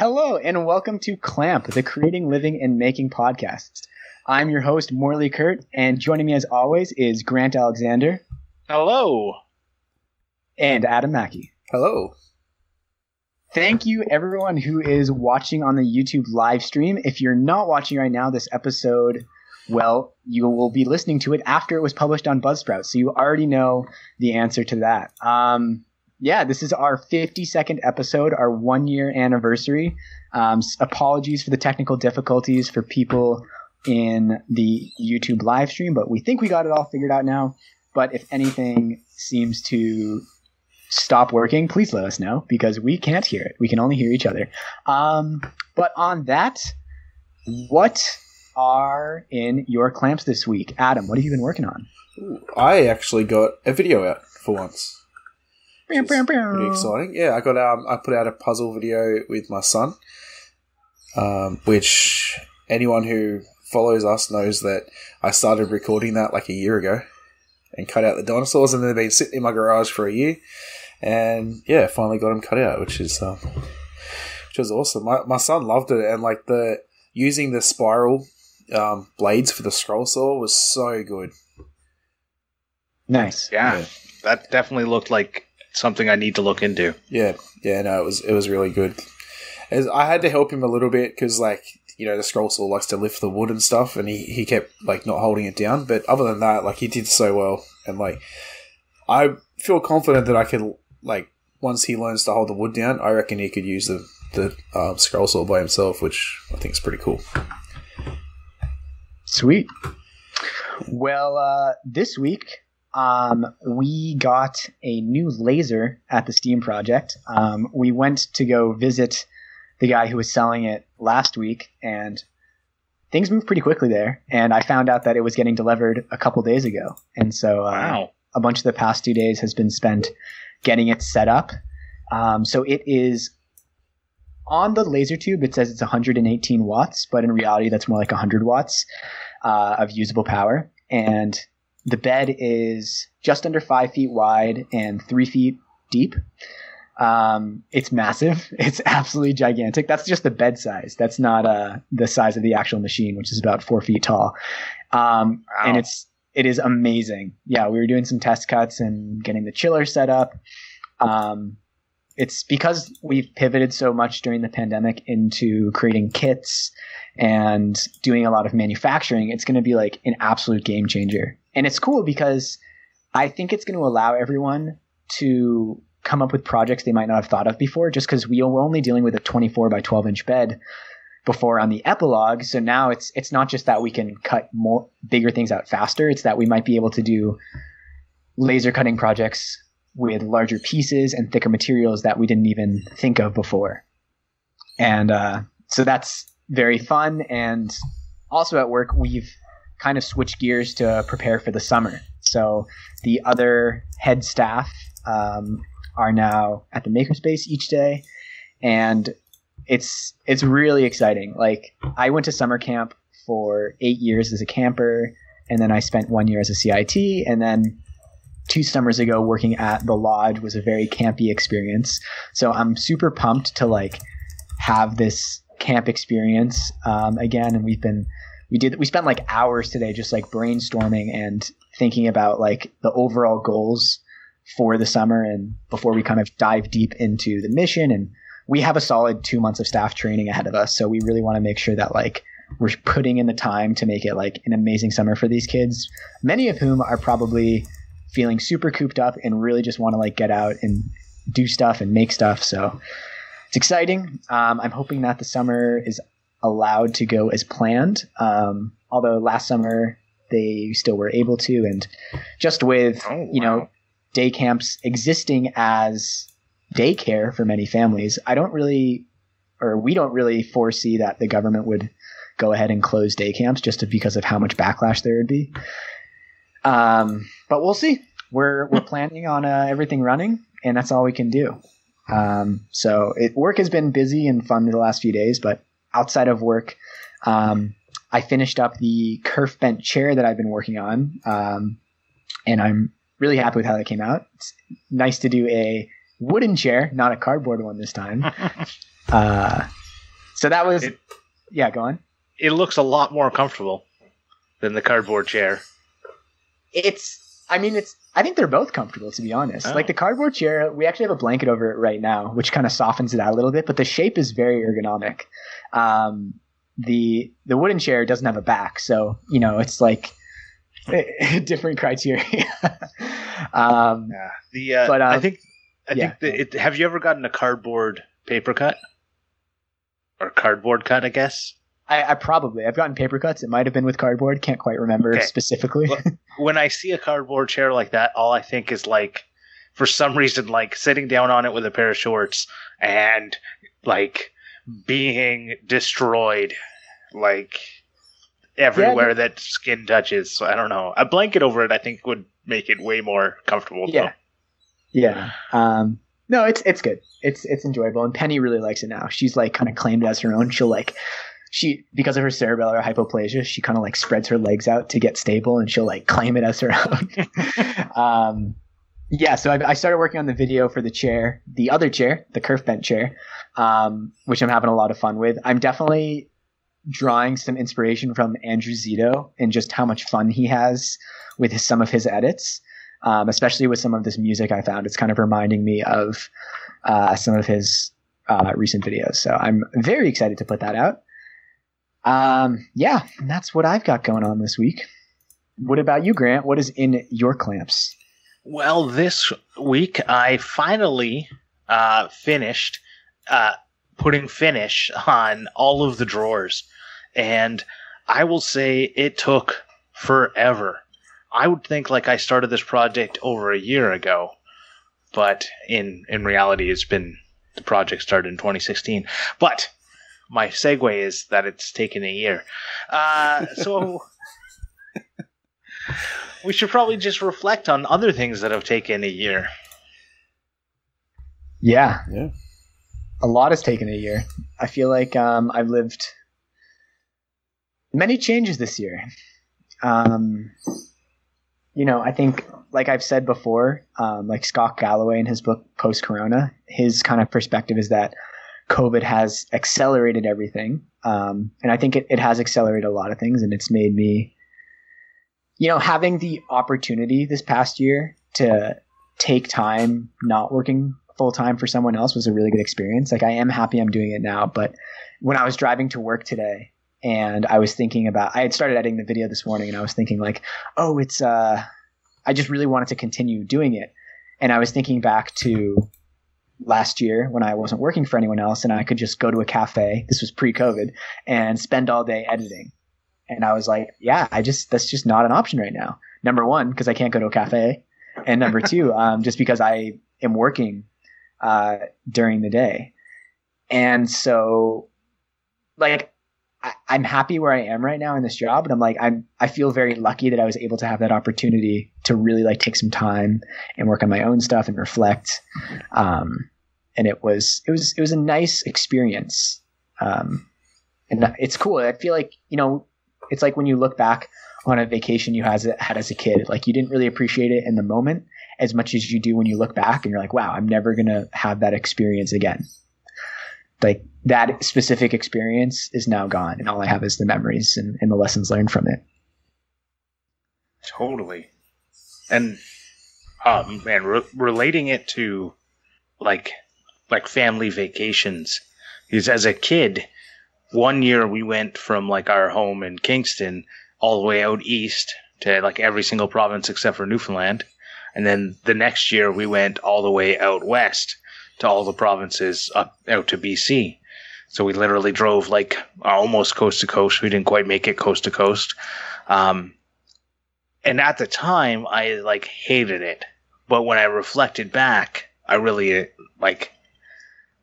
Hello, and welcome to Clamp, the Creating, Living, and Making podcast. I'm your host, Morley Kert, and joining me as always is Grant Alexander Hello. and Adam Mackey. Hello. Thank you, everyone who is watching on the YouTube live stream. If you're not watching right now, this episode, well, you will be listening to it after it was published on Buzzsprout, so you already know the answer to that. Um, yeah, this is our 52nd episode, our one year anniversary. Um, apologies for the technical difficulties for people in the YouTube live stream, but we think we got it all figured out now. But if anything seems to stop working, please let us know because we can't hear it. We can only hear each other. Um, but on that, what are in your clamps this week? Adam, what have you been working on? I actually got a video out for once. Which is Pretty exciting. Yeah, I got um I put out a puzzle video with my son. Um, which anyone who follows us knows that I started recording that like a year ago and cut out the dinosaurs and they've been sitting in my garage for a year. And yeah, finally got them cut out, which is um, which was awesome. My my son loved it and like the using the spiral um, blades for the scroll saw was so good. Nice. Yeah, Yeah. that definitely looked like something I need to look into. Yeah, yeah, no, it was it was really good. As I had to help him a little bit because, like, you know, the scroll saw likes to lift the wood and stuff, and he, he kept like not holding it down. But other than that, like, he did so well, and like, I feel confident that I could like once he learns to hold the wood down, I reckon he could use the the um, scroll saw by himself, which I think is pretty cool. Sweet. Well, uh, this week um, we got a new laser at the Steam project. Um, we went to go visit the guy who was selling it last week, and things moved pretty quickly there. And I found out that it was getting delivered a couple days ago, and so uh, Wow. a bunch of the past two days has been spent getting it set up. Um, so it is on the laser tube. It says it's 118 watts, but in reality, that's more like 100 watts uh, of usable power. And the bed is just under five feet wide and three feet deep. Um, it's massive. It's absolutely gigantic. That's just the bed size. That's not uh, the size of the actual machine, which is about four feet tall. Um, Wow. And it's it is amazing. Yeah, we were doing some test cuts and getting the chiller set up. Um, it's because we've pivoted so much during the pandemic into creating kits and doing a lot of manufacturing. It's going to be like an absolute game changer. And it's cool because I think it's going to allow everyone to come up with projects they might not have thought of before just because we were only dealing with a 24 by 12 inch bed before on the Epilog so now it's it's not just that we can cut more bigger things out faster it's that we might be able to do laser cutting projects with larger pieces and thicker materials that we didn't even think of before. And uh, so that's very fun. And also at work we've kind of switched gears to prepare for the summer. So the other head staff um, are now at the makerspace each day. And it's it's really exciting. Like i went to summer camp for eight years as a camper and then i spent one year as a cit and then two summers ago working at the lodge was a very campy experience. So i'm super pumped to like have this camp experience um, again and we've been we did we spent like hours today just like brainstorming and thinking about like the overall goals for the summer and before we kind of dive deep into the mission. And we have a solid two months of staff training ahead of us. So we really want to make sure that like we're putting in the time to make it like an amazing summer for these kids many of whom are probably feeling super cooped up and really just want to like get out and do stuff and make stuff so it's exciting. Um, i'm hoping that the summer is allowed to go as planned. Um, although last summer they still were able to and just with Oh, you know day camps existing as daycare for many families, I don't really, or we don't really foresee that the government would go ahead and close day camps just because of how much backlash there would be. Um, but we'll see. We're we're planning on uh, everything running, and that's all we can do. Um, so it, work has been busy and fun the last few days, but outside of work, um, I finished up the kerf bent chair that I've been working on, um, and I'm really happy with how that came out. It's nice to do a wooden chair, not a cardboard one this time. uh, So that was, It- yeah. Go on. It looks a lot more comfortable than the cardboard chair. It's. I mean, it's. I think they're both comfortable, to be honest. Oh. Like the cardboard chair, we actually have a blanket over it right now, which kind of softens it out a little bit. But the shape is very ergonomic. Um, the the wooden chair doesn't have a back, so you know it's like different criteria. um, Yeah. The uh, But, uh, I think I yeah. think that it, have you ever gotten a cardboard paper cut or cardboard cut? I guess. I, I probably I've gotten paper cuts. It might have been with cardboard. Can't quite remember Okay. specifically. When I see a cardboard chair like that, all I think is like, for some reason, like sitting down on it with a pair of shorts and like being destroyed, like everywhere that skin touches. So I don't know. A blanket over it, I think, would make it way more comfortable. though. Yeah. Yeah. Um, no, it's it's good. It's it's enjoyable, and Penny really likes it now. She's like kind of claimed it as her own. She'll like she because of her cerebellar hypoplasia, she kind of like spreads her legs out to get stable, and she'll like claim it as her own. um, yeah. So I, I started working on the video for the chair, the other chair, the kerf bent chair, um, which I'm having a lot of fun with. I'm definitely drawing some inspiration from Andrew Zito and just how much fun he has with his, some of his edits um, especially with some of this music I found. It's kind of reminding me of uh, some of his uh, recent videos. So I'm very excited to put that out. Um, yeah, that's what I've got going on this week. What about you, Grant? What is in your clamps? Well, this week I finally uh, finished uh, putting finish on all of the drawers, and I will say it took forever. I would think like I started this project over a year ago, but in in reality, it's been the project started in 2016. But my segue is that it's taken a year. Uh, so we should probably just reflect on other things that have taken a year. Yeah, Yeah. a lot has taken a year. I feel like um, I've lived many changes this year. Um, you know, I think, like I've said before, um, like Scott Galloway in his book Post Corona, his kind of perspective is that COVID has accelerated everything. Um, and I think it, it has accelerated a lot of things, and it's made me, you know, having the opportunity this past year to take time not working full time for someone else was a really good experience. Like I am happy I'm doing it now, but when I was driving to work today and I was thinking about I had started editing the video this morning and I was thinking like, oh, it's uh I just really wanted to continue doing it. And I was thinking back to last year when I wasn't working for anyone else and I could just go to a cafe, this was pre-COVID, and spend all day editing. And I was like, yeah, I just that's just not an option right now. Number 1 because I can't go to a cafe, and number 2, um just because I am working uh, during the day. And so, like, I, I'm happy where I am right now in this job, and I'm like, I'm I feel very lucky that I was able to have that opportunity to really like take some time and work on my own stuff and reflect. Um, and it was it was it was a nice experience. Um, and it's cool. I feel like you know, it's like when you look back on a vacation you has had as a kid, like you didn't really appreciate it in the moment as much as you do when you look back and you're like, wow, I'm never to have that experience again. Like that specific experience is now gone, and all I have is the memories and, and the lessons learned from it. Totally. And um man, re- relating it to like like family vacations. Because as a kid, one year we went from like our home in Kingston all the way out east to like every single province except for Newfoundland. And then the next year we went all the way out west to all the provinces up out to BC. So we literally drove like almost coast to coast. We didn't quite make it coast to coast. Um, and at the time I like hated it, but when I reflected back, I really like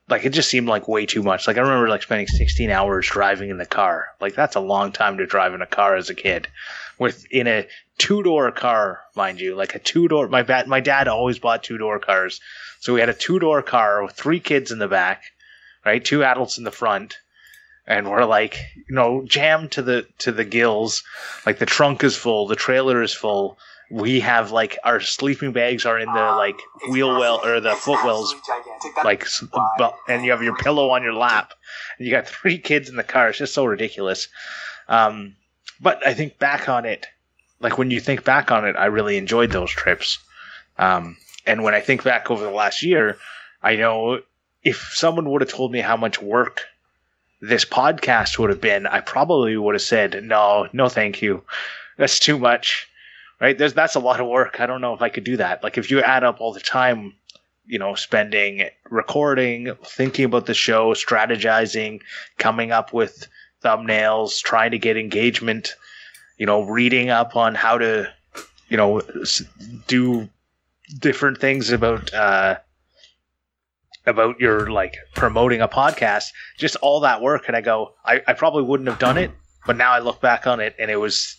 like it just seemed like way too much. Like I remember like spending 16 hours driving in the car. Like that's a long time to drive in a car as a kid. With in a two-door car, mind you, like a two-door my dad my dad always bought two-door cars. So we had a two-door car with three kids in the back, right? Two adults in the front. And we're like, you know, jammed to the to the gills like the trunk is full, the trailer is full, we have like our sleeping bags are in the like wheel well or the foot wells, like, and you have your pillow on your lap, and you got three kids in the car. It's just so ridiculous. Um, but I think back on it, like when you think back on it, I really enjoyed those trips. Um, and when I think back over the last year, I know if someone would have told me how much work this podcast would have been, I probably would have said, no, no, thank you. That's too much. Right? There's, that's a lot of work. I don't know if I could do that. Like if you add up all the time, you know, spending recording, thinking about the show, strategizing, coming up with thumbnails, trying to get engagement, you know, reading up on how to, you know, do different things about, uh, about your like promoting a podcast, just all that work. And I go, I, I probably wouldn't have done it, but now I look back on it and it was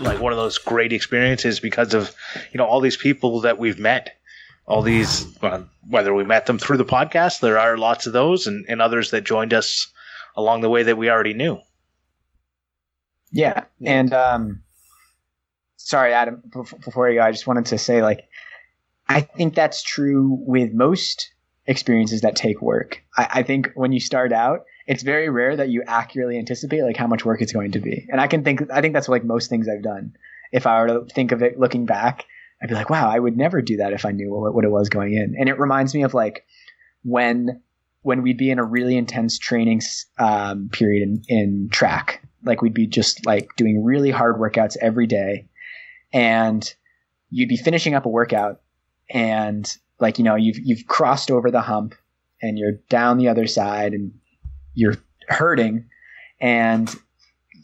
like one of those great experiences because of, you know, all these people that we've met, all these, well, whether we met them through the podcast, there are lots of those and, and others that joined us along the way that we already knew. Yeah, and um, sorry, Adam. Before you go, I just wanted to say, like, I think that's true with most experiences that take work. I, I think when you start out, it's very rare that you accurately anticipate like how much work it's going to be. And I can think, I think that's like most things I've done. If I were to think of it looking back, I'd be like, wow, I would never do that if I knew what, what it was going in. And it reminds me of like when when we'd be in a really intense training um, period in, in track. Like we'd be just like doing really hard workouts every day, and you'd be finishing up a workout, and like you know you've you've crossed over the hump, and you're down the other side, and you're hurting, and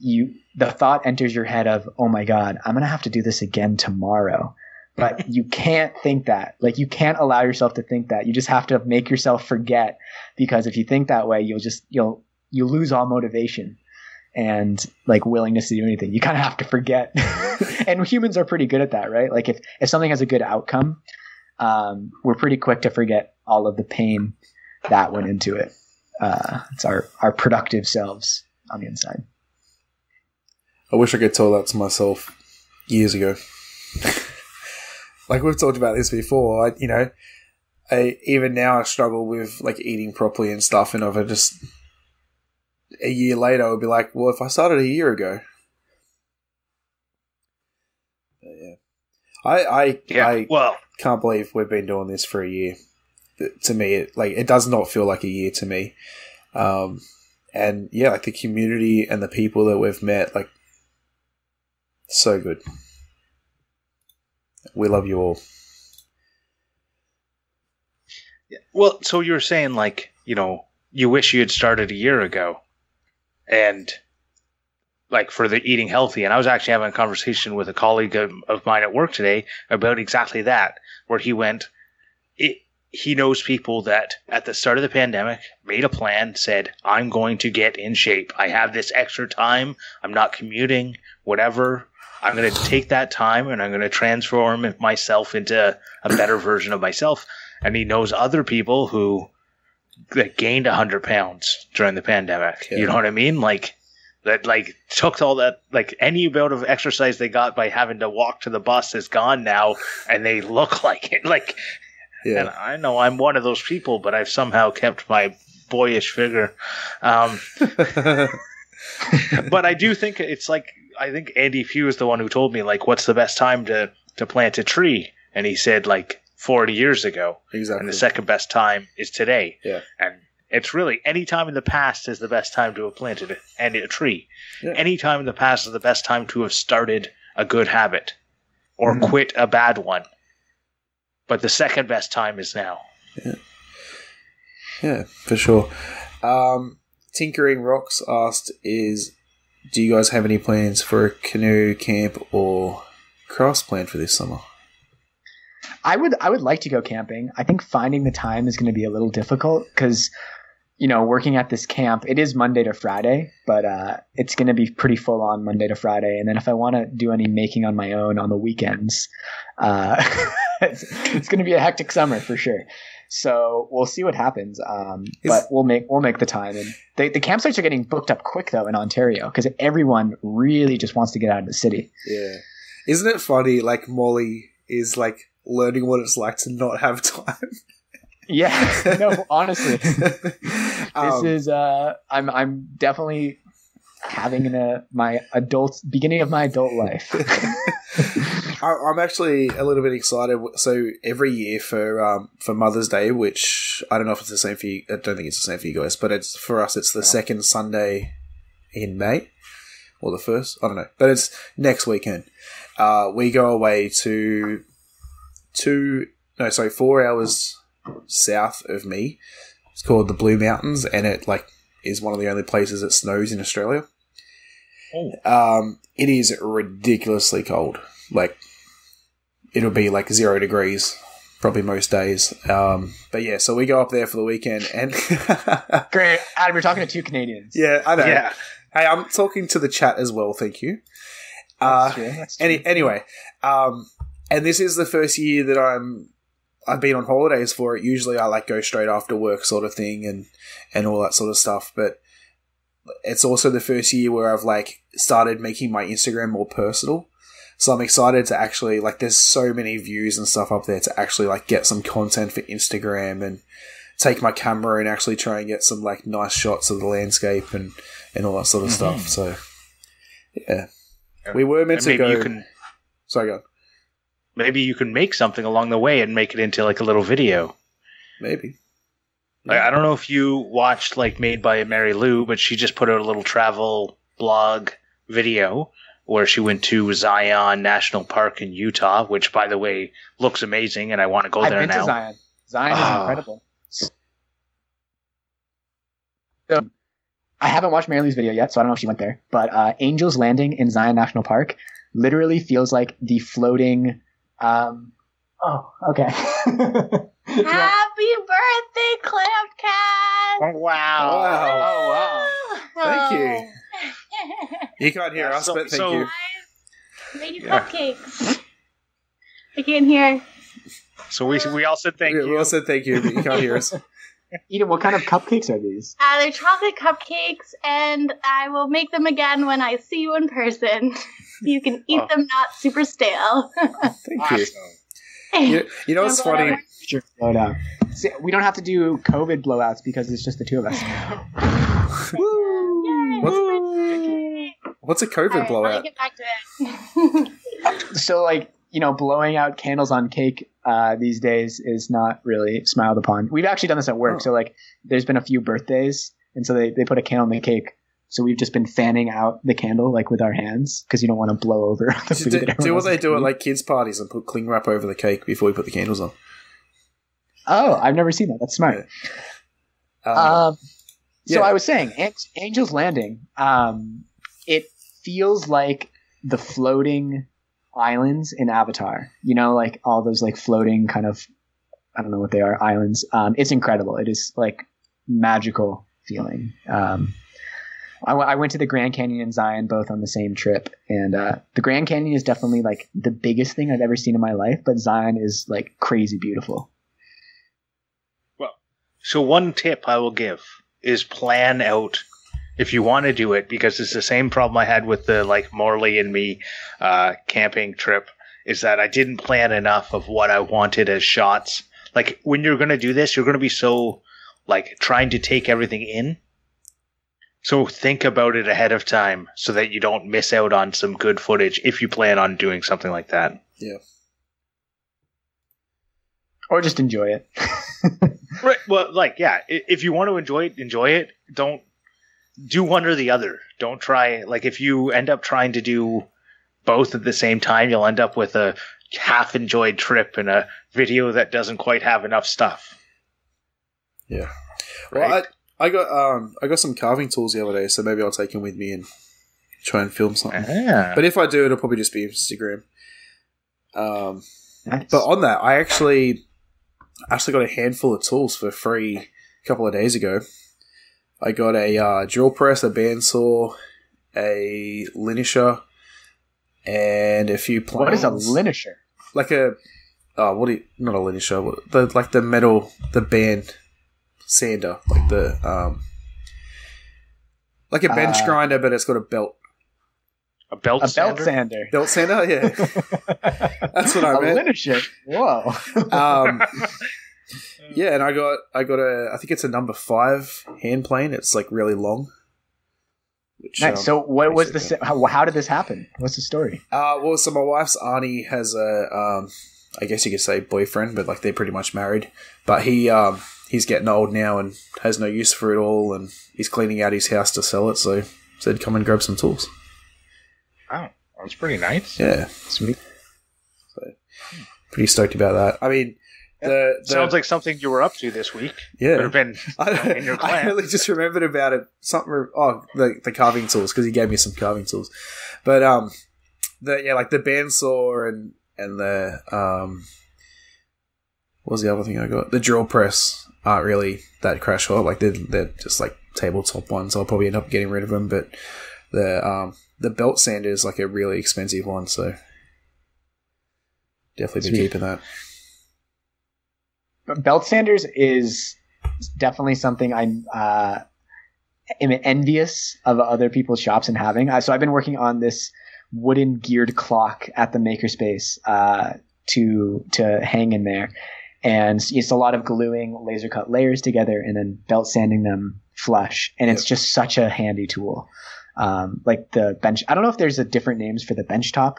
you the thought enters your head of oh my god i'm gonna have to do this again tomorrow. But you can't think that. Like you can't allow yourself to think that. You just have to make yourself forget because if you think that way you'll just you'll you lose all motivation and like willingness to do anything. You kind of have to forget. And humans are pretty good at that right? Like if if something has a good outcome um, we're pretty quick to forget all of the pain that went into it. Uh, it's our our productive selves on the inside. I wish I could tell that to myself years ago. like we've talked about this before, I, you know, I even now I struggle with like eating properly and stuff, and I've just a year later, I would be like, well, if I started a year ago, But yeah, I I Yeah. I well, can't believe we've been doing this for a year. To me, it like it does not feel like a year to me. Um, and yeah, like the community and the people that we've met, like so good. We love you all. Yeah. Well, so you're saying like, you know, you wish you had started a year ago and like for the eating healthy. And I was actually having a conversation with a colleague of, of mine at work today about exactly that, where he went, it, he knows people that at the start of the pandemic made a plan, said, I'm going to get in shape. I have this extra time. I'm not commuting, whatever. I'm going to take that time and I'm going to transform myself into a better version of myself and he knows other people who that gained 100 pounds during the pandemic. Yeah. you know what i mean? Like that like took all that like any amount of exercise they got by having to walk to the bus is gone now and they look like it. Like and Yeah, i know i'm one of those people but i've somehow kept my boyish figure. Um but I do think it's like I think Andy Pugh is the one who told me like what's the best time to to plant a tree, and he said like 40 years ago, exactly. and the second best time is today. Yeah. and it's really any time in the past is the best time to have planted and a tree. Yeah. Any time in the past is the best time to have started a good habit or Mhm. quit a bad one. But the second best time is now. Yeah, for sure. Um, Tinkering Rocks asked, "Is do you guys have any plans for a canoe camp or cross plan for this summer?" I would I would like to go camping. I think finding the time is going to be a little difficult because you know working at this camp it is Monday to Friday, but uh, it's going to be pretty full on Monday to Friday. And then if I want to do any making on my own on the weekends, uh, it's, it's going to be a hectic summer for sure. So we'll see what happens. Um, but we'll make we'll make the time. And the, the campsites are getting booked up quick though in Ontario because everyone really just wants to get out of the city. Yeah. Isn't it funny? Like Morley is like learning what it's like to not have time. Yeah, no, honestly, this Um, is uh, I'm I'm definitely having an, uh, my adult beginning of my adult life. I, I'm actually a little bit excited. So every year for um, for Mother's Day, which I don't know if it's the same for you. I don't think it's the same for you guys, but it's for us. It's the second Sunday in May or the first. I don't know, but it's next weekend. Uh, we go away to two. No, sorry, four hours south of me. It's called the Blue Mountains, and it like is one of the only places that snows in Australia. Oh. Um, it is ridiculously cold. Like it'll be like zero degrees probably most days. Um, but yeah, so we go up there for the weekend, and Great, Adam, you're talking to two Canadians. yeah, I know. Yeah. Hey, I'm talking to the chat as well. Thank you. Uh, That's true, that's true. any, anyway, um, and this is the first year that I'm I've been on holidays for it. Usually, I like go straight after work, sort of thing, and and all that sort of stuff. But it's also the first year where I've like started making my Instagram more personal. So I'm excited to actually like. There's so many views and stuff up there to actually like get some content for Instagram and take my camera and actually try and get some like nice shots of the landscape and and all that sort of stuff. So yeah, we were meant to go. can Sorry, go. On. maybe you can make something along the way and make it into like a little video. Maybe. Like, I don't know if you watched like Made by Mary Lou, but she just put out a little travel blog video where she went to Zion National Park in Utah, which by the way looks amazing, and I want to go I've there been now. to Zion. Zion is Ah. incredible. So, I haven't watched Mary Lou's video yet, so I don't know if she went there. But uh, Angels Landing in Zion National Park literally feels like the floating. Um, oh, okay. Happy birthday, Clampcat! wow. Oh wow. Thank you. You can't hear us, so- but thank so- you. Made you Yeah. cupcakes. I can't hear. So we we all said thank Yeah, you. We all said thank you, but you can't hear us. Eden, what kind of cupcakes are these? Uh, they're chocolate cupcakes, and I will make them again when I see you in person. you can eat Oh. them not super stale. Thank you. You, you know what's I'm glad I funny? Sure. Blow it out. See, we don't have to do COVID blowouts because it's just the two of us. Yay, What's- birthday. What's a COVID Alright, blowout? Get back to it. so like you know blowing out candles on cake uh, these days is not really smiled upon. We've actually done this at work. Oh. so like there's been a few birthdays and so they, they put a candle in the cake. So we've just been fanning out the candle like with our hands because you don't want to blow over the food do, do what they do at like kids' parties and put cling wrap over the cake before we put the candles on. oh i've never seen that. That's smart. Um, um, so yeah. i was saying An- angel's landing um, it feels like the floating islands in avatar. You know like all those like floating kind of i don't know what they are islands. Um, it's incredible. It is like magical feeling. Um, I, w- I went to the grand canyon and zion both on the same trip and uh, the grand canyon is definitely like the biggest thing i've ever seen in my life but zion is like crazy beautiful. Well, So one tip I will give is plan out if you want to do it because it's the same problem I had with the like Morley and me uh, camping trip is that I didn't plan enough of what I wanted as shots. Like when you're going to do this, you're going to be so like trying to take everything in. So think about it ahead of time so that you don't miss out on some good footage if you plan on doing something like that. Yeah. Or just enjoy it Right. Well, like, yeah, if you want to enjoy it, enjoy it. Don't do one or the other. Don't try. Like, if you end up trying to do both at the same time, you'll end up with a half enjoyed trip and a video that doesn't quite have enough stuff. Yeah. Right. Well, I, I got um I got some carving tools the other day, so maybe I'll take them with me and try and film something. yeah. But if I do, it'll probably just be Instagram. Um, Nice. but on that, I actually actually got a handful of tools for free a couple of days ago. I got a uh, drill press, a bandsaw, a linisher, and a few planes. what is a linisher like a oh what do you, not a linisher what, the like the metal the band sander like the um like a bench Uh, grinder but it's got a belt A belt A sander? belt sander. Belt sander, yeah. That's what I a meant. linear Whoa. Um, yeah, and I got I got a I think it's a number five hand plane. It's like really long. Which, nice. um, So, what was the how, how did this happen? What's the story? Uh, well, so my wife's auntie has a, um, I guess you could say boyfriend, but like they're pretty much married. But he, um, he's getting old now and has no use for it all, and he's cleaning out his house to sell it. So said, come and grab some tools. Wow, that's pretty nice. Yeah, Sweet. pretty stoked about that. I mean, the, the Sounds like something you were up to this week. Could yeah. have been I, in your class. I really just remembered about it. Something. Oh, the the carving tools because he gave me some carving tools. But um, the yeah, like the bandsaw and and the um, what was the other thing I got? The drill press aren't really that crash hot. Like they're they're just like tabletop ones. I'll probably end up getting rid of them. But the um the belt sander is like a really expensive one, so definitely been Sweet. keeping that. Belt sanders is definitely something I'm uh, am envious of other people's shops and having. Uh, so I've been working on this wooden geared clock at the makerspace uh, to to hang in there, and it's a lot of gluing laser cut layers together and then belt sanding them flush, and it's just such a handy tool. Um, like the bench, I don't know if there's a different names for the benchtop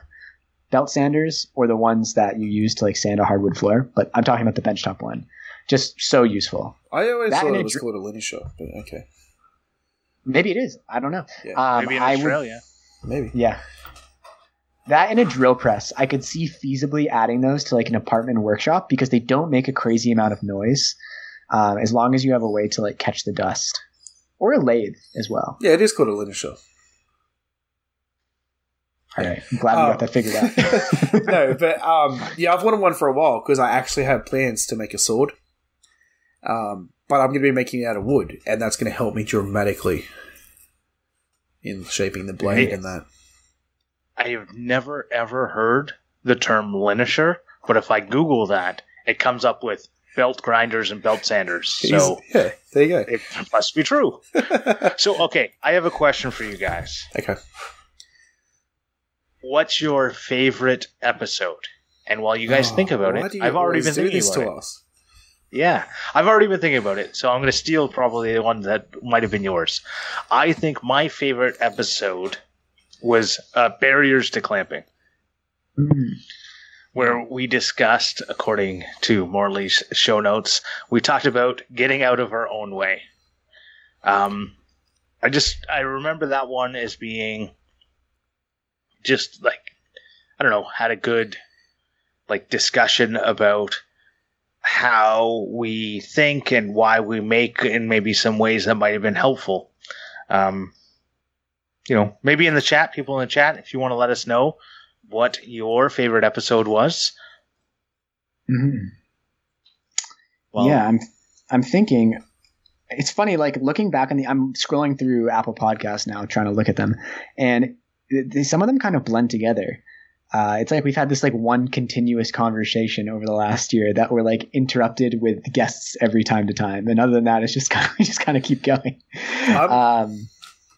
belt sanders or the ones that you use to like sand a hardwood floor, but I'm talking about the benchtop one. Just so useful. I always That thought it was dr- called a linisher, but okay, Maybe it is. I don't know. Yeah, um, maybe in I would- Australia. maybe. yeah. That and a drill press. I could see feasibly adding those to like an apartment workshop because they don't make a crazy amount of noise, um, as long as you have a way to like catch the dust, or a lathe as well. Yeah, it is called a linisher. All right, I'm glad we Um, got that figured out. no, but um, yeah, I've wanted one for a while because I actually have plans to make a sword. Um, but I'm going to be making it out of wood, and that's going to help me dramatically in shaping the blade Hey. and that. I have never ever heard the term linisher, but if I Google that, it comes up with belt grinders and belt sanders. So yeah, there you go. it must be true. So okay, I have a question for you guys. okay. What's your favorite episode? And while you guys Oh, think about it, I've already been thinking about to it. us. Yeah, I've already been thinking about it, so I'm going to steal probably the one that might have been yours. I think my favorite episode was uh, barriers to clamping. Mm. where we discussed, according to Morley's show notes, we talked about getting out of our own way. Um, I just I remember that one as being just like I don't know had a good like discussion about how we think and why we make and maybe some ways that might have been helpful. Um, you know, maybe in the chat, people in the chat, if you want to let us know what your favorite episode was. Mhm. Well, yeah, I'm I'm thinking it's funny like looking back on the I'm scrolling through Apple Podcasts now trying to look at them and th- th- some of them kind of blend together. Uh, it's like we've had this like one continuous conversation over the last year that we're like interrupted with guests every time to time, and other than that, it's just kind of we just kind of keep going. Um, Um,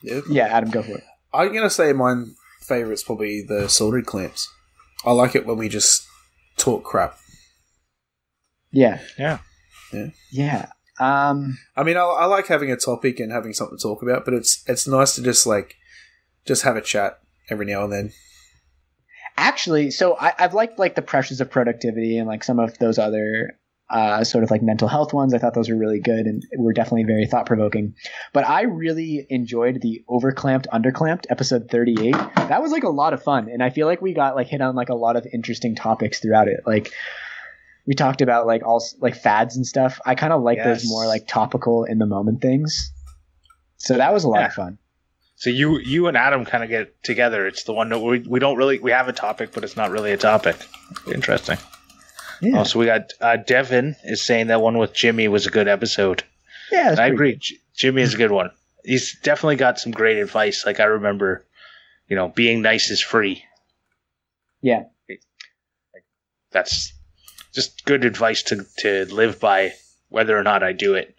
Yeah. yeah, Adam, go for it. I'm going to say my favorite's probably the soldering clamps. I like it when we just talk crap. Yeah, Yeah. Yeah. yeah. Um, I mean, I, I like having a topic and having something to talk about, but it's it's nice to just like just have a chat every now and then. actually so I, i've liked like the pressures of productivity and like some of those other uh, sort of like mental health ones. I thought those were really good and were definitely very thought-provoking. But i really enjoyed the overclamped underclamped episode 38 that was like a lot of fun and i feel like we got like hit on like a lot of interesting topics throughout it. Like we talked about like all like fads and stuff. I kind of like Yes. those more like topical in the moment things. So that was a lot Yeah. of fun So you you and Adam kind of get together. It's the one that we, we don't really we have a topic, but it's not really a topic. Interesting. yeah Also, we got uh, Devin is saying that one with Jimmy was a good episode. yeah I agree. J- Jimmy is a good one. He's definitely got some great advice. Like I remember, you know, being nice is free. Yeah. That's just good advice to to live by, whether or not I do it.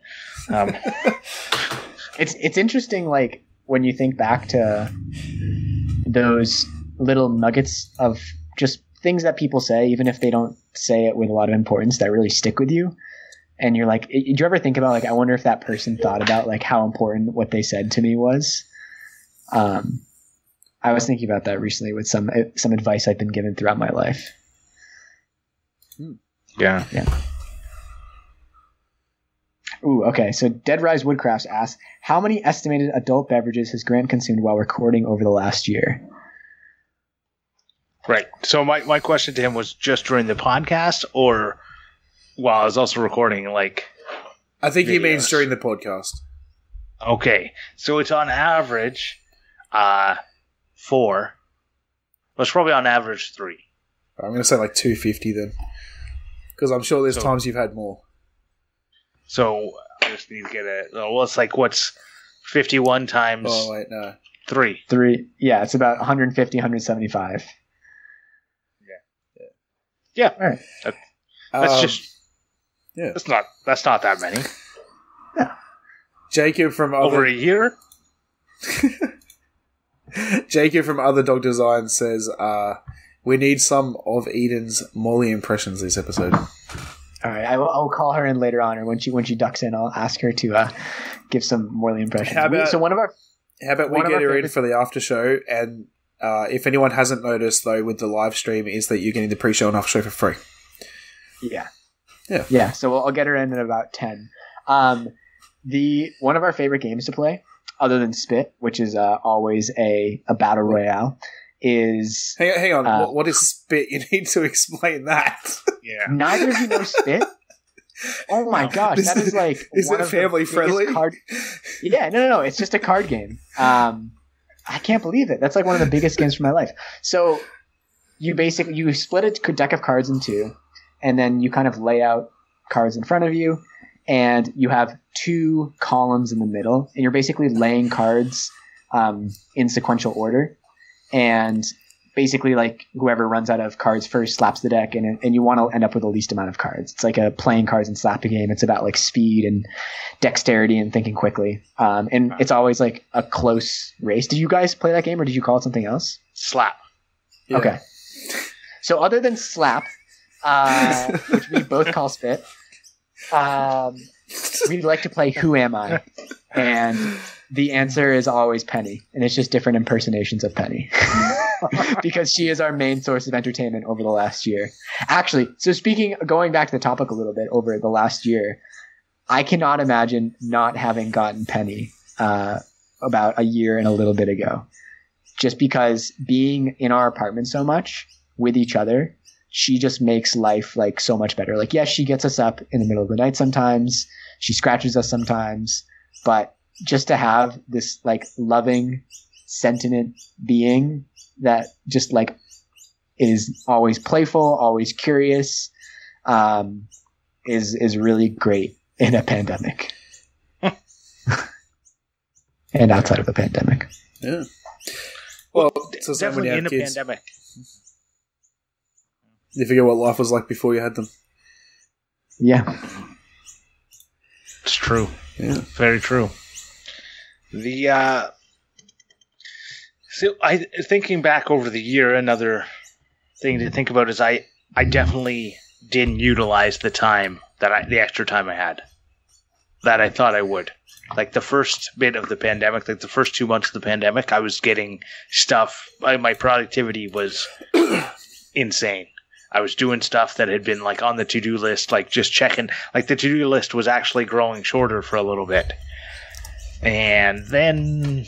Um, it's it's interesting like when you think back to those little nuggets of just things that people say, even if they don't say it with a lot of importance, that really stick with you. And you're like, did you ever think about like, I wonder if that person thought about like how important what they said to me was? Um, I was thinking about that recently with some some advice I've been given throughout my life. Yeah. Yeah. Ooh, okay. So Dead Rise Woodcrafts asks, how many estimated adult beverages has Grant consumed while recording over the last year? Right. So my, my question to him was just during the podcast or while I was also recording, like I think he means Videos. during the podcast. okay. So it's on average uh four. Well, it's probably on average three. I'm going to say like 250 then. Because I'm sure there's So- times you've had more. So I just need to get a well it's like what's fifty one times Oh, wait, no. three. Three. Yeah, it's about 150, 175. Yeah. Yeah. Yeah. All right. That's Um, just yeah. that's not that's not that many. Jacob from Over a year? Jacob from other dog design says, uh, "We need some of Eden's Morley impressions this episode." All right, I will, I will call her in later on, or when she when she ducks in, I'll ask her to uh, give some Morley impressions. How about- so one of our How about we get her in for the after show? And uh, if anyone hasn't noticed, though, with the live stream, is that you're getting the pre-show and after show for free. Yeah. Yeah. Yeah. So we'll, I'll get her in at about 10. Um, the one of our favorite games to play, other than Spit, which is uh, always a, a battle royale, is Hang, hang on, Uh, what, what is spit? You need to explain that. Yeah. neither of you know Spit. Oh my No. gosh, that is like Is one it of family biggest friendly? Card- yeah, no, no, no. It's just a card game. Um, I can't believe it. That's like one of the biggest games for my life. So you basically you split a deck of cards in two, and then you kind of lay out cards in front of you, and you have two columns in the middle, and you're basically laying cards um, in sequential order, and basically like whoever runs out of cards first slaps the deck, and and you want to end up with the least amount of cards. It's like a playing cards and slapping game. It's about like speed and dexterity and thinking quickly, um, and it's always like a close race. Did you guys play that game, or did you call it something else? Slap. Yeah. Okay. So other than slap, uh, which we both call spit, um, we like to play Who Am I? And the answer is always Penny, and it's just different impersonations of Penny. because she is our main source of entertainment over the last year. Actually, so speaking, going back to the topic a little bit over the last year, I cannot imagine not having gotten Penny uh, about a year and a little bit ago. Just because being in our apartment so much with each other, she just makes life like so much better. Like, yes, she gets us up in the middle of the night sometimes, she scratches us sometimes, but just to have this like loving, sentient being that just like is always playful, always curious, um, is is really great in a pandemic. and outside of a pandemic. Yeah. Well, it's the Definitely you have in a kids. pandemic. You forget what life was like before you had them. Yeah. It's true. Yeah. Very true. The uh so I thinking back over the year, another thing to think about is I I definitely didn't utilize the time that I the extra time I had that I thought I would. Like the first bit of the pandemic, like the first two months of the pandemic, I was getting stuff. My, my productivity was insane. I was doing stuff that had been like on the to do list, like just checking. Like the to do list was actually growing shorter for a little bit. And then,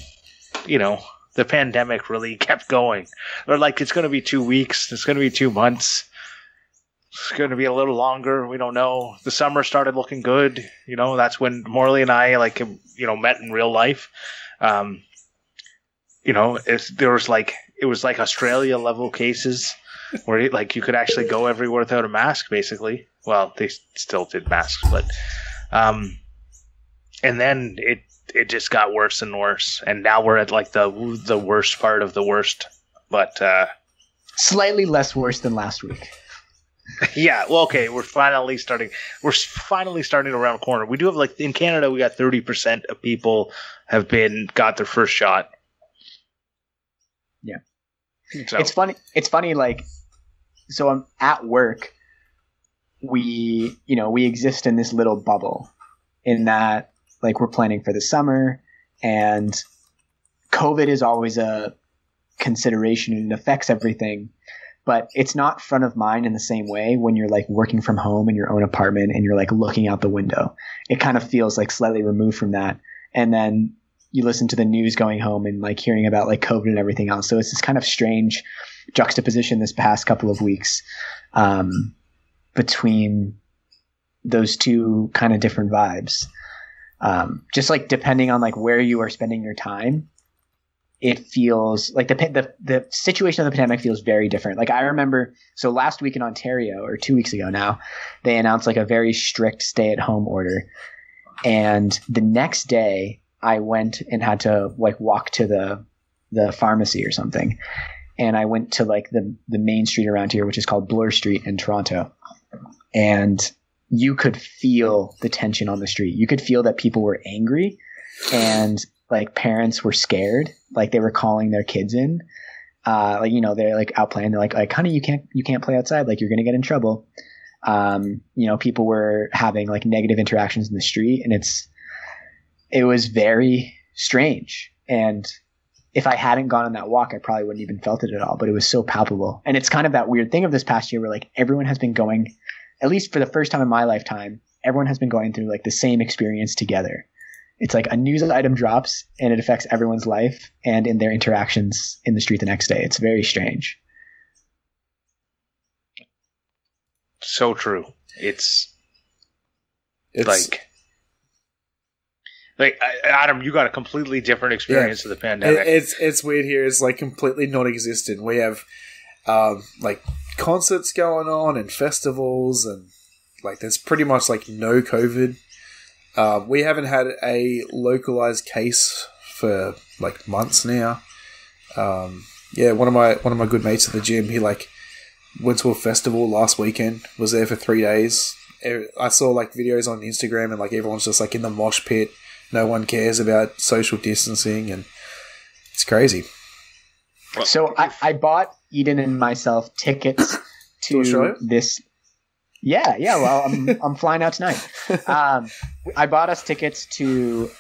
you know, the pandemic really kept going. Or like it's going to be two weeks, it's going to be two months. It's going to be a little longer. We don't know. The summer started looking good. You know, that's when Morley and I like you know met in real life. Um, you know, it's, there was like it was like Australia level cases where like you could actually go everywhere without a mask, basically. Well, they still did masks, but um, and then it it just got worse and worse, and now we're at like the the worst part of the worst. But uh, Slightly less worse than last week. yeah, well, okay, we're finally starting. We're finally starting around round a corner. We do have like in Canada, we got thirty percent of people have been got their first shot. Yeah. So, It's funny. It's funny. Like, so I'm at work. We, you know, we exist in this little bubble, in that like we're planning for the summer, and COVID is always a consideration and it affects everything. But it's not front of mind in the same way when you're like working from home in your own apartment and you're like looking out the window. It kind of feels like slightly removed from that. And then you listen to the news going home and like hearing about like COVID and everything else. So it's this kind of strange juxtaposition this past couple of weeks um, between those two kind of different vibes. Um, just like depending on like where you are spending your time, it feels like the, the the situation of the pandemic feels very different. Like I remember, so last week in Ontario or two weeks ago now, they announced like a very strict stay at home order, and the next day I went and had to like walk to the the pharmacy or something, and I went to like the the main street around here, which is called Bloor Street in Toronto, and you could feel the tension on the street. You could feel that people were angry, and like parents were scared, like they were calling their kids in. Uh, like you know they're like out playing. They're like like honey you can't you can't play outside. Like you're gonna get in trouble. Um, you know people were having like negative interactions in the street, and it's it was very strange. And if I hadn't gone on that walk, I probably wouldn't even felt it at all. But it was so palpable, and it's kind of that weird thing of this past year where like everyone has been going, at least for the first time in my lifetime, everyone has been going through like the same experience together it's like a news item drops and it affects everyone's life and in their interactions in the street the next day. It's very strange. so true. It's It's like like Adam, you got a completely different experience of the pandemic. it's it's weird here. It's like completely non-existent. We have um, like concerts going on and festivals, and like there's pretty much like no COVID. Uh, we haven't had a localized case for like months now. Um, yeah, one of my one of my good mates at the gym, he like went to a festival last weekend. Was there for three days. I saw like videos on Instagram, and like everyone's just like in the mosh pit. No one cares about social distancing, and it's crazy. So I, I bought Eden and myself tickets To to this. Yeah, yeah. Well, I'm I'm flying out tonight. Um, I bought us tickets to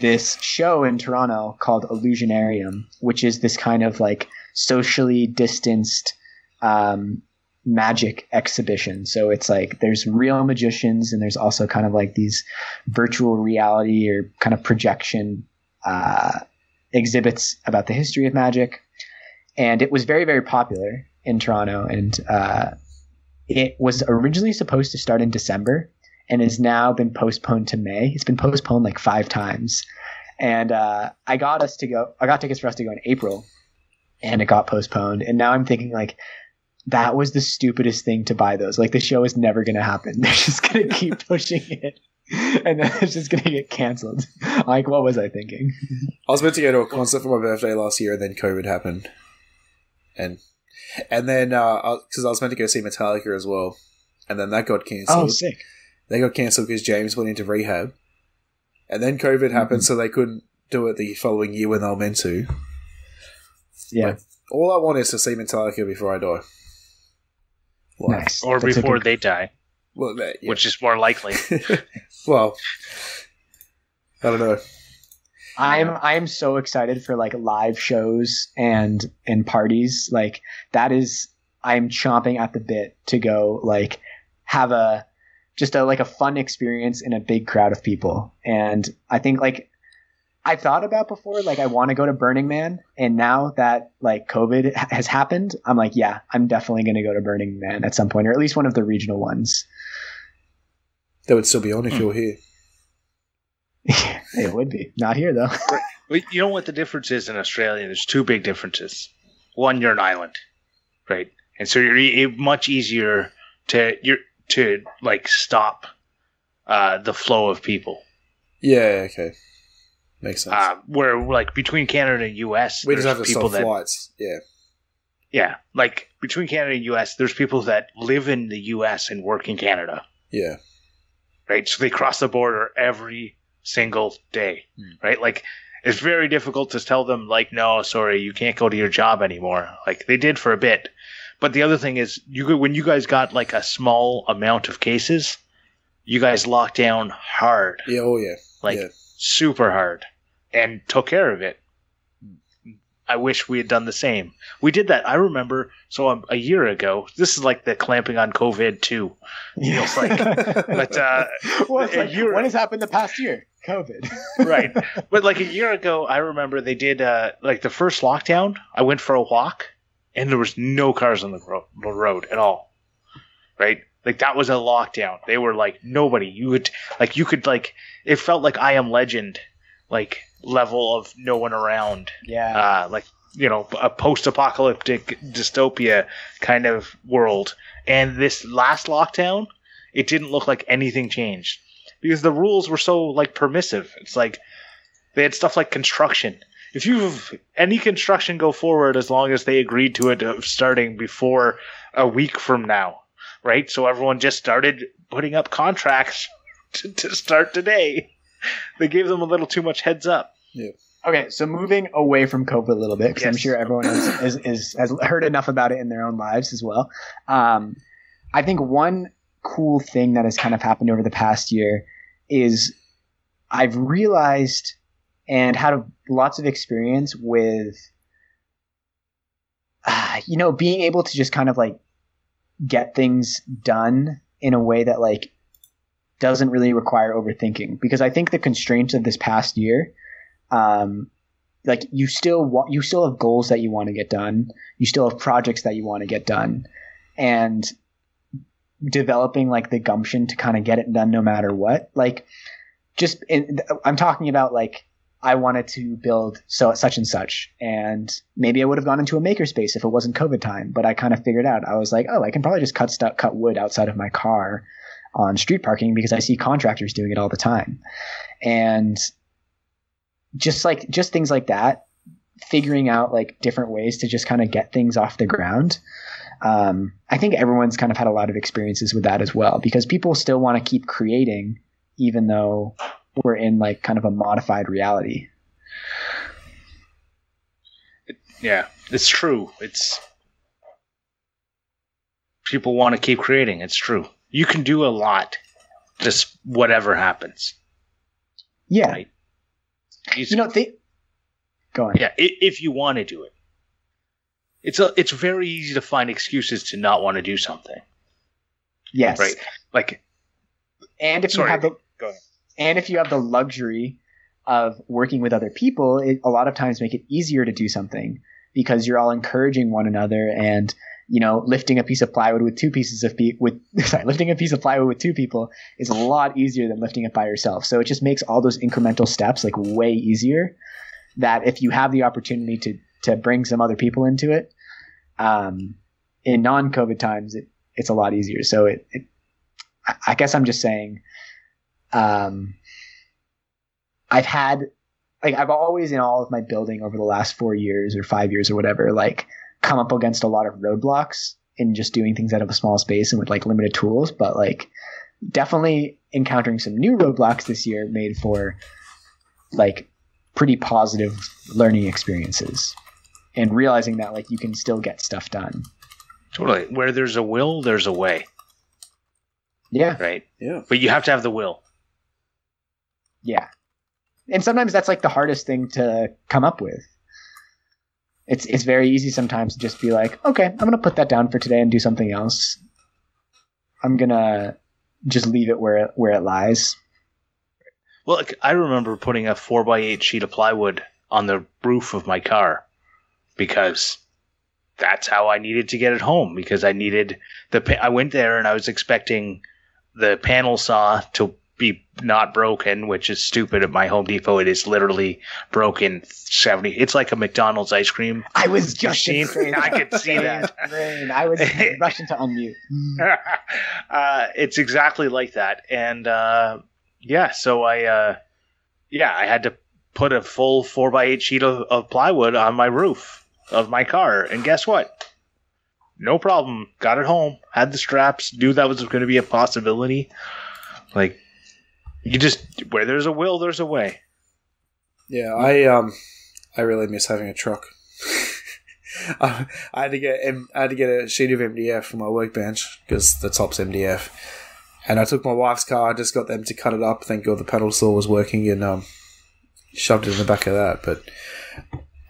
this show in Toronto called Illusionarium, which is this kind of like socially distanced um, magic exhibition. So it's like there's real magicians and there's also kind of like these virtual reality or kind of projection uh, exhibits about the history of magic. And it was very, very popular in Toronto. And uh, it was originally supposed to start in December and has now been postponed to May. It's been postponed like five times. And uh, I got us to go, I got tickets for us to go in April and it got postponed. And now I'm thinking like, that was the stupidest thing to buy those. Like the show is never going to happen. They're just going to keep pushing it, and then it's just going to get canceled. Like, what was I thinking? I was meant to go to a concert for my birthday last year, and then COVID happened, and and then uh, because I was meant to go see Metallica as well, and then that got cancelled. Oh, cancelled. sick. they got cancelled because James went into rehab, and then COVID mm-hmm. happened, so they couldn't do it the following year when they were meant to. Yeah, All I want is to see Metallica before I die. Like, nice. or That's before good- they die, Well, that- yeah. which is more likely. well, I don't know. I'm I am so excited for like live shows and and parties. Like that is I'm chomping at the bit to go like have a just a like a fun experience in a big crowd of people. And I think like I thought about before like I want to go to Burning Man and now that like COVID has happened, I'm like yeah, I'm definitely going to go to Burning Man at some point or at least one of the regional ones. That would still be on if hmm. you were here. it would be. Not here though. Well, you know what the difference is in Australia? There's two big differences. One, you're an island, right? And so you're e- much easier to you're to like stop uh, the flow of people. Yeah, okay, makes sense. Uh, where like between Canada and U.S., we just there's have to people stop that flights. Yeah, yeah, like between Canada and U.S., there's people that live in the U.S. and work in Canada, yeah, right? So they cross the border every single day, Hmm. right? Like it's very difficult to tell them like, no, sorry, you can't go to your job anymore. Like they did for a bit, but the other thing is, you when you guys got like a small amount of cases, you guys locked down hard, Yeah, oh yeah. like yeah. super hard, and took care of it. I wish we had done the same. We did that. I remember. So um, a year ago, this is like the clamping on COVID too. Feels like, but uh, well, a like, year- what has happened the past year? COVID. right. But like a year ago, I remember they did uh, like the first lockdown. I went for a walk, and there was no cars on the ro- the road at all. Right. Like that was a lockdown. They were like nobody. You would like you could like it felt like I am Legend, like level of no one around. Yeah. Uh, like you know a post-apocalyptic dystopia kind of world. And this last lockdown, it didn't look like anything changed because the rules were so like permissive. It's like they had stuff like construction. If you have any construction go forward as long as they agreed to it of starting before a week from now, right? So everyone just started putting up contracts to, to start today. They gave them a little too much heads up. Yeah. Okay, so moving away from COVID a little bit, because I'm sure everyone is, is, is has heard enough about it in their own lives as well. Um, I think one cool thing that has kind of happened over the past year is I've realized and had lots of experience with, uh, you know, being able to just kind of like get things done in a way that like doesn't really require overthinking. Because I think the constraints of this past year um, like you still want you still have goals that you want to get done you still have projects that you want to get done and developing like the gumption to kind of get it done no matter what. Like just in, i'm talking about like i wanted to build so such and such and maybe i would have gone into a makerspace if it wasn't covid time but i kind of figured out i was like oh i can probably just cut stuff cut wood outside of my car on street parking because i see contractors doing it all the time. And just like just things like that figuring out like different ways to just kind of get things off the ground um, i think everyone's kind of had a lot of experiences with that as well because people still want to keep creating even though we're in like kind of a modified reality Yeah, it's true. It's people want to keep creating. It's true. You can do a lot, just whatever happens. yeah Right. You, you know they go on yeah, if you want to do it, it's a, it's very easy to find excuses to not want to do something. yes Right. Like, and if Sorry, you have the go ahead. and if you have the luxury of working with other people it a lot of times make it easier to do something because you're all encouraging one another and you know lifting a piece of plywood with two pieces of pe- with sorry lifting a piece of plywood with two people is a lot easier than lifting it by yourself so it just makes all those incremental steps like way easier that if you have the opportunity to to bring some other people into it um, in non-covid times it, it's a lot easier so it, it I- guess i'm just saying um, I've had like I've always in all of my building over the last four years or five years or whatever, like come up against a lot of roadblocks in just doing things out of a small space and with like limited tools. But like definitely encountering some new roadblocks this year made for like pretty positive learning experiences and realizing that like you can still get stuff done. totally. Where there's a will, there's a way. Yeah. Right. Yeah. But you have to have the will. Yeah. And sometimes that's like the hardest thing to come up with. It's it's very easy sometimes to just be like, okay, I'm gonna put that down for today and do something else. I'm gonna just leave it where it, where it lies. Well, I remember putting a four by eight sheet of plywood on the roof of my car because that's how I needed to get it home. Because I needed the. Pa- I went there and I was expecting the panel saw to be not broken, which is stupid. At my Home Depot, it is literally broken seventy. It's like a McDonald's ice cream. I was just Machine. I could see that. Brain. I was rushing to unmute. uh, it's exactly like that, and uh, yeah, so I, uh, yeah, I had to put a full four by eight sheet of, of plywood on my roof of my car, and guess what? No problem. Got it home. Had the straps. Knew that was going to be a possibility. Like, you just where there's a will, there's a way. Yeah, I um, I really miss having a truck. I had to get I had to get a sheet of MDF for my workbench because the top's MDF, and I took my wife's car. I just got them to cut it up. Thank God the panel saw was working, and um, shoved it in the back of that. But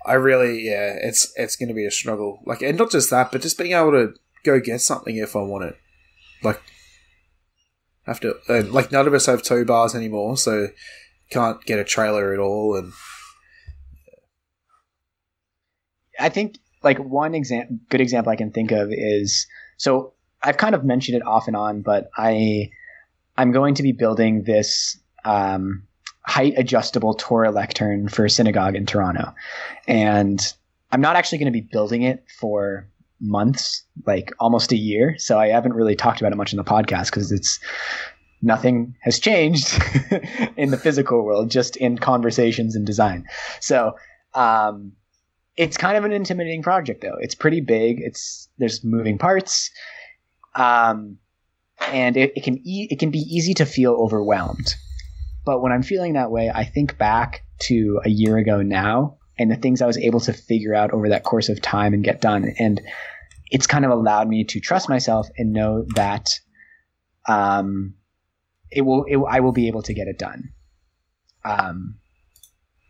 I really, yeah, it's it's going to be a struggle. Like, and not just that, but just being able to go get something if I want it. Like, have to uh, like none of us have tow bars anymore, so can't get a trailer at all, and I think like one example, good example I can think of is so I've kind of mentioned it off and on, but I I'm going to be building this um, height adjustable Torah lectern for synagogue in Toronto, and I'm not actually going to be building it for months, like almost a year. So I haven't really talked about it much in the podcast because it's nothing has changed in the physical world, just in conversations and design. So um, it's kind of an intimidating project, though. It's pretty big. It's there's moving parts, um, and it, it can e- it can be easy to feel overwhelmed. But when I'm feeling that way, I think back to a year ago now and the things I was able to figure out over that course of time and get done. And it's kind of allowed me to trust myself and know that um, it will, it, I will be able to get it done. Um,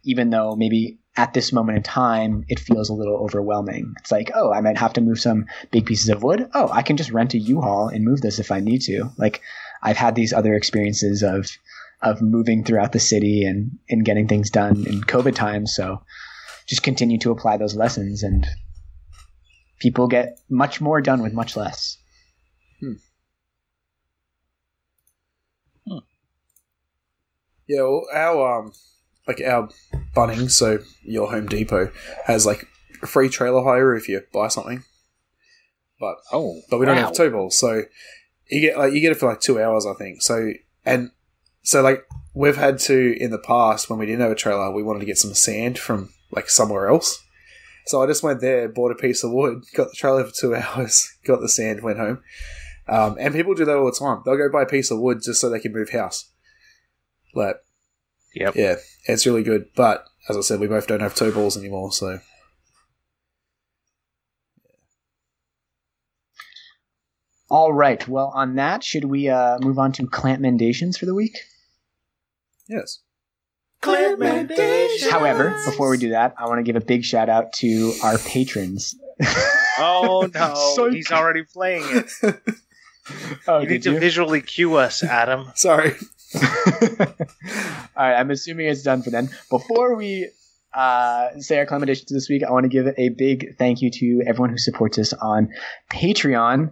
even though maybe at this moment in time, it feels a little overwhelming. It's like, oh, I might have to move some big pieces of wood. Oh, I can just rent a U-Haul and move this if I need to. Like, I've had these other experiences of of moving throughout the city and and getting things done in COVID times. So, just continue to apply those lessons, and people get much more done with much less. Hmm. yeah, well, our um, like our Bunnings, so your Home Depot has like free trailer hire if you buy something. But Oh, but we don't wow. have tow balls, so you get like you get it for like two hours, I think. So and so like we've had to in the past when we didn't have a trailer, we wanted to get some sand from like somewhere else. So I just went there, bought a piece of wood, got the trailer for two hours, got the sand, went home. Um, and people do that all the time. They'll go buy a piece of wood just so they can move house. Like, Yep. yeah, it's really good. But as I said, we both don't have two balls anymore, so All right. Well, on that, should we uh, move on to clamp mendations for the week? Yes. However, before we do that, I want to give a big shout out to our patrons. Oh no, Psych. he's already playing it. oh, you need did to visually cue us, Adam. Sorry. All right, I'm assuming it's done for then. Before we uh, say our commendations this week, I want to give a big thank you to everyone who supports us on Patreon.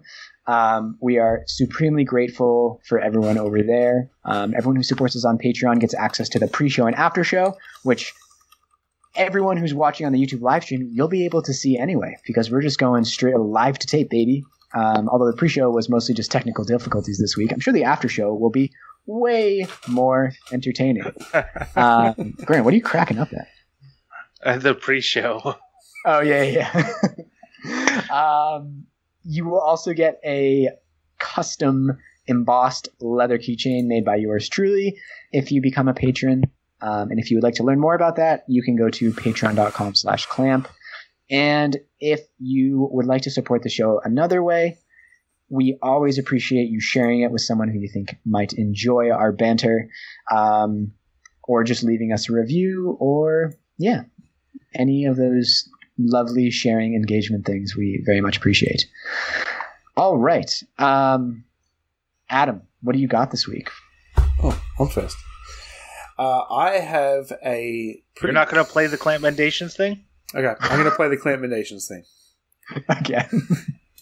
Um, we are supremely grateful for everyone over there. Um, everyone who supports us on Patreon gets access to the pre-show and after show, which everyone who's watching on the YouTube live stream, you'll be able to see anyway, because we're just going straight live to tape, baby. Um, although the pre-show was mostly just technical difficulties this week, I'm sure the after show will be way more entertaining. Um, Grant, what are you cracking up at? Uh, the pre-show. Oh yeah, yeah. yeah. um, you will also get a custom embossed leather keychain made by yours truly if you become a patron. Um, and if you would like to learn more about that, you can go to patreon.com slash clamp. And if you would like to support the show another way, we always appreciate you sharing it with someone who you think might enjoy our banter, um, or just leaving us a review, or yeah, any of those lovely sharing engagement things we very much appreciate. All right. Um, Adam, what do you got this week? Oh, I'm first. Uh, I have a. You're not going to play the Clamp Mendations thing? Okay, I'm going to play the Clamp Nations thing. Again.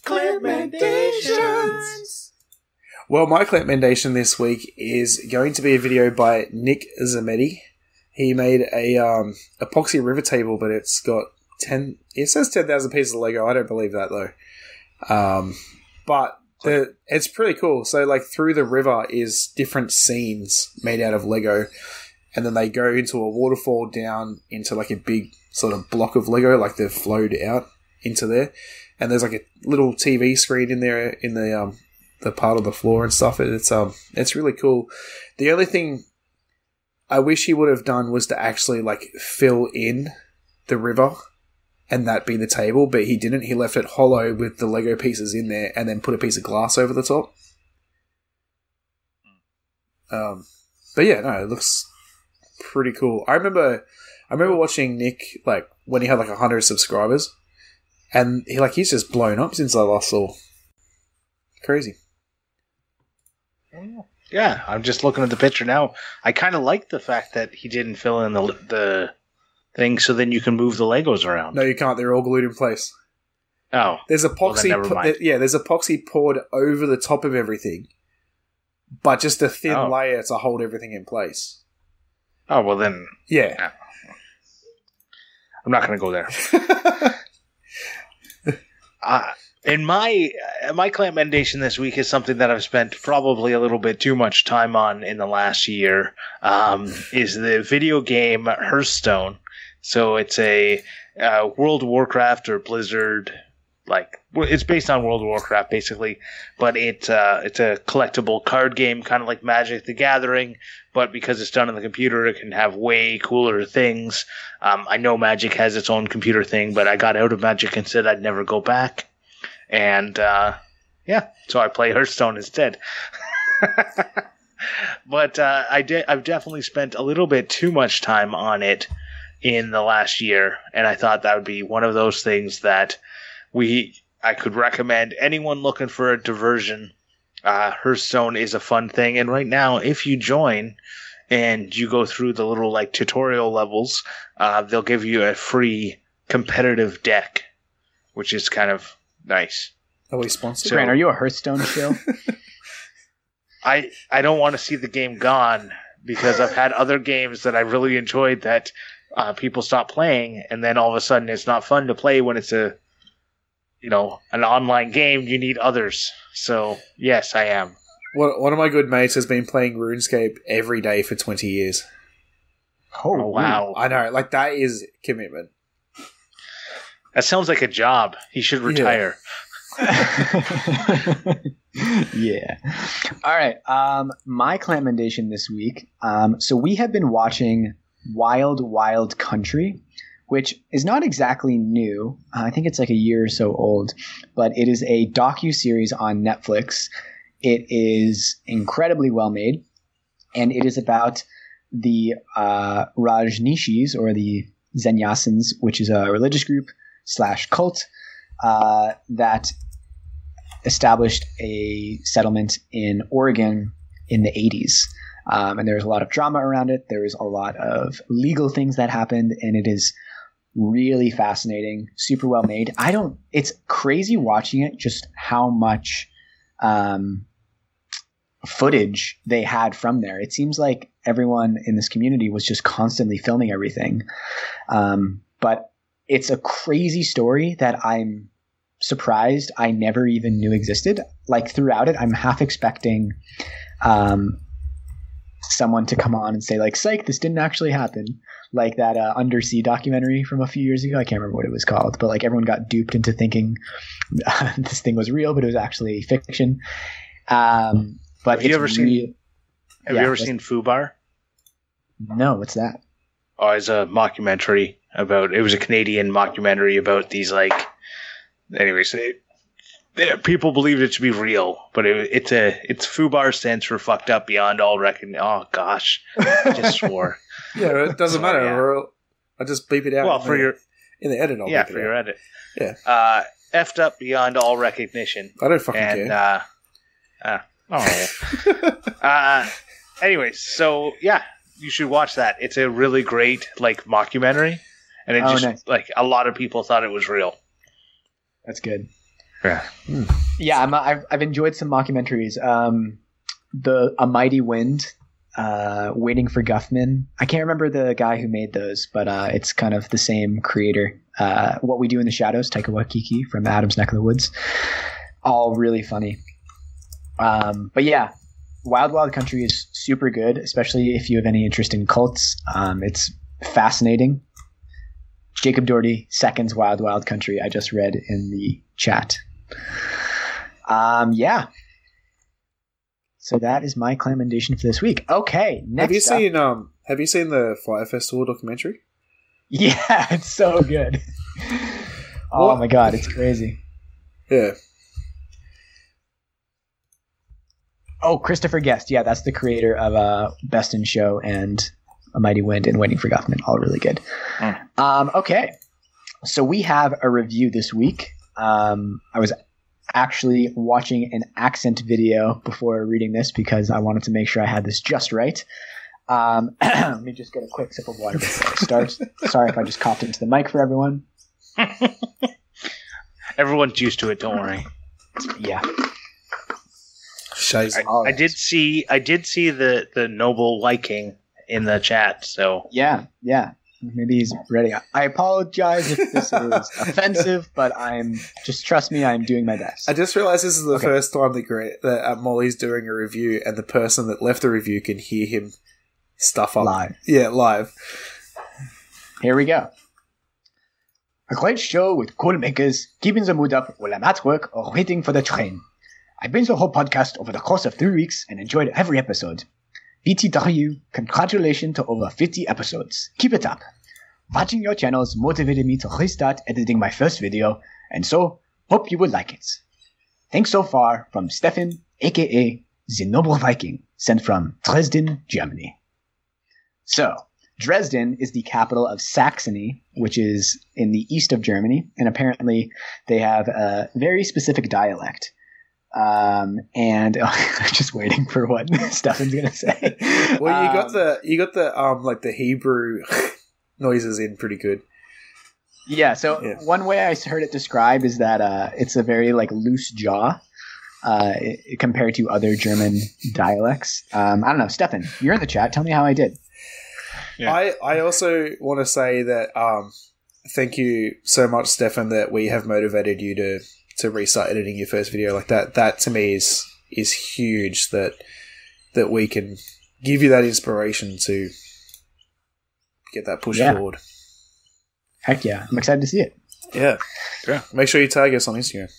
Clamp Mendations! Well, my recommendation this week is going to be a video by Nick Zammeti. He made a um, epoxy river table, but it's got ten. It says ten thousand pieces of Lego. I don't believe that though. Um, but the it's pretty cool. So, like through the river is different scenes made out of Lego, and then they go into a waterfall down into like a big sort of block of Lego, like they've flowed out into there. And there's like a little TV screen in there in the um, the part of the floor and stuff. It's um it's really cool. The only thing I wish he would have done was to actually like fill in the river and that be the table, but he didn't. He left it hollow with the Lego pieces in there and then put a piece of glass over the top. Um, but yeah, no, it looks pretty cool. I remember, I remember watching Nick like when he had like hundred subscribers, and he like he's just blown up since I last saw. Crazy. Yeah, I'm just looking at the picture now. I kind of like the fact that he didn't fill in the the thing, so then you can move the Legos around. No, you can't. They're all glued in place. Oh, There's epoxy. mind. yeah, there's epoxy poured over the top of everything, but just a thin Oh. layer to hold everything in place. oh well then Yeah. I'm not going to go there. Uh, in my uh, my recommendation this week is something that I've spent probably a little bit too much time on in the last year. Um, is the video game Hearthstone. So it's a uh, World of Warcraft or Blizzard like it's based on World of Warcraft basically, but it uh, it's a collectible card game, kind of like Magic: The Gathering. But because it's done on the computer, it can have way cooler things. Um, I know Magic has its own computer thing, but I got out of Magic and said I'd never go back. And uh, yeah, so I play Hearthstone instead. but uh, I did. I've definitely spent a little bit too much time on it in the last year, and I thought that would be one of those things that we I could recommend anyone looking for a diversion. Uh, Hearthstone is a fun thing, and right now, if you join and you go through the little like tutorial levels, uh, they'll give you a free competitive deck, which is kind of nice. Are we sponsored? So- Grant, are you a Hearthstone shill? I I don't want to see the game gone because I've had other games that I really enjoyed that uh, people stop playing, and then all of a sudden it's not fun to play when it's a you know an online game. You need others. So yes, I am. One, one of my good mates has been playing RuneScape every day for 20 years. Oh wow, I know, like that is commitment. that sounds like a job. He should retire. yeah. All right. Um, my commendation this week. Um, so we have been watching Wild Wild Country, which is not exactly new. Uh, I think it's like a year or so old, but it is a docu series on Netflix. It is incredibly well made, and it is about the uh, Rajneeshis or the Sannyasins, which is a religious group slash cult uh, that established a settlement in Oregon in the 80s. Um, and there's a lot of drama around it. There is a lot of legal things that happened, and it is really fascinating, super well made. I don't, it's crazy watching it just how much um, footage they had from there. It seems like everyone in this community was just constantly filming everything. Um, but it's a crazy story that I'm surprised I never even knew existed. Like throughout it, I'm half expecting um, someone to come on and say like, "Psych, this didn't actually happen." Like that uh, undersea documentary from a few years ago. I can't remember what it was called, but like everyone got duped into thinking this thing was real, but it was actually fiction. Um, but Have you ever seen- Have Yeah, you ever seen Fubar? No, what's that? Oh, it's a mockumentary about. It was a Canadian mockumentary about these like. Anyways, it- people believed it to be real, but it, it's a it's Fubar stands for fucked up beyond all recon. Oh gosh, I just swore. Yeah, it doesn't Sorry, matter. yeah. We're- I just beep it out. well, in for the- your in the edit, I'll yeah, beep for it your out. edit. Yeah. Uh, effed up beyond all recognition, I don't fucking and care. uh, uh, oh. uh, anyways, so yeah, you should watch that. It's a really great like mockumentary, and it Oh, just nice. like a lot of people thought it was real. That's good. Yeah. Yeah, I'm, I've I've enjoyed some mockumentaries. Um, the A Mighty Wind, uh, Waiting for Guffman. I can't remember the guy who made those, but uh, it's kind of the same creator. Uh, what We Do in the Shadows, Taika Waititi from Adam's Neck of the Woods. All really funny. Um, but yeah, Wild Wild Country is super good, especially if you have any interest in cults. Um, it's fascinating. Jacob Doherty, seconds Wild Wild Country. I just read in the chat. Um, yeah. So that is my commendation for this week. Okay, next have you up- seen um? Have you seen the Fire Festival documentary? Yeah, it's so good. oh What? my god, it's crazy. Yeah. Oh, Christopher Guest. Yeah, that's the creator of uh, Best in Show and A Mighty Wind and Waiting for Guffman. All really good. Hmm. Um, okay, so we have a review this week. Um, I was actually watching an accent video before reading this because I wanted to make sure I had this just right. Um, let me just get a quick sip of water before I start. Sorry if I just coughed into the mic for everyone. Everyone's used to it. Don't worry. Yeah. Shays. I, All I did see. I did see the the noble Viking in the chat. So Yeah, yeah. Maybe he's ready. I apologize if this is offensive, but I'm just trust me, I'm doing my best. I just realized this is the Okay. first time that, that uh, Morley's doing a review, and the person that left the review can hear him stuff up Live. Yeah, live. Here we go. A great show with cool makers, keeping the mood up while I'm at work or waiting for the train. I binged the whole podcast over the course of three weeks and enjoyed every episode. BTW, congratulations to over 50 episodes. Keep it up. Watching your channels motivated me to restart editing my first video, and so hope you will like it. Thanks so far from Stefan, aka the Noble Viking, sent from Dresden, Germany. So, Dresden is the capital of Saxony, which is in the east of Germany, and apparently they have a very specific dialect. Um, and I'm just waiting for what Stefan's gonna say. Well, you got Um, the you got the um like the Hebrew noises in pretty good. Yeah, so Yeah. one way I heard it described is that uh, it's a very like loose jaw uh, compared to other German dialects. Um, I don't know, Stefan, you're in the chat. Tell me how I did. Yeah. I I also want to say that um thank you so much, Stefan, that we have motivated you to to restart editing your first video like that. That to me is is huge. That that we can give you that inspiration to get that push Yeah. forward. Heck yeah, I'm excited to see it. Yeah, Yeah. Make sure you tag us on Instagram.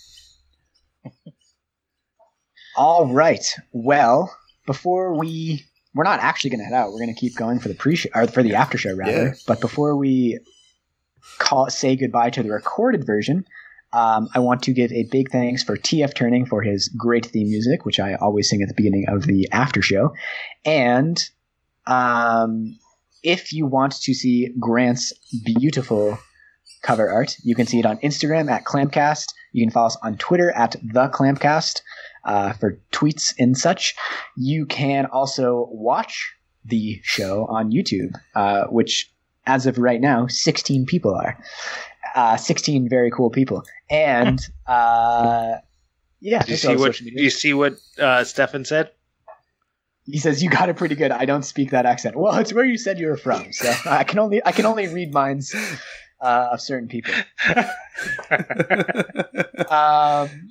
All right. Well, before we we're not actually going to head out. We're going to keep going for the pre-show or for the after show rather. Yeah. But before we call say goodbye to the recorded version, um, I want to give a big thanks for TF Turning for his great theme music, which I always sing at the beginning of the after show. And um, if you want to see Grant's beautiful cover art, you can see it on Instagram at Clampcast. You can follow us on Twitter at the Clampcast uh, for tweets and such. You can also watch the show on YouTube, uh, which, as of right now, 16 people are. Uh, 16 very cool people. And uh, yeah, Do you see what? Do you see what uh, Stefan said? he says you got it pretty good. I don't speak that accent. Well, it's where you said you were from, so I can only I can only read minds uh, of certain people. Um,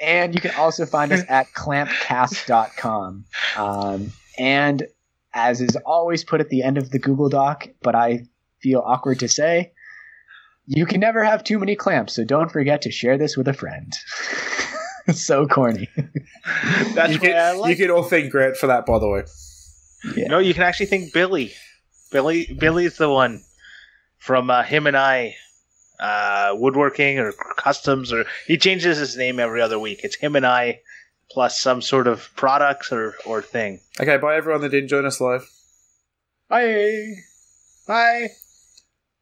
and you can also find us at clampcast.com. Um, and as is always put at the end of the Google Doc, but I feel awkward to say, you can never have too many clamps, so don't forget to share this with a friend. so corny. That's you why I can, like. you can all thank Grant for that, by the way. Yeah. No, you can actually think Billy. Billy, Billy's the one from uh, him and I, uh, woodworking or customs, or he changes his name every other week. It's him and I, plus some sort of products or or thing. Okay, bye everyone that didn't join us live. Bye. Bye.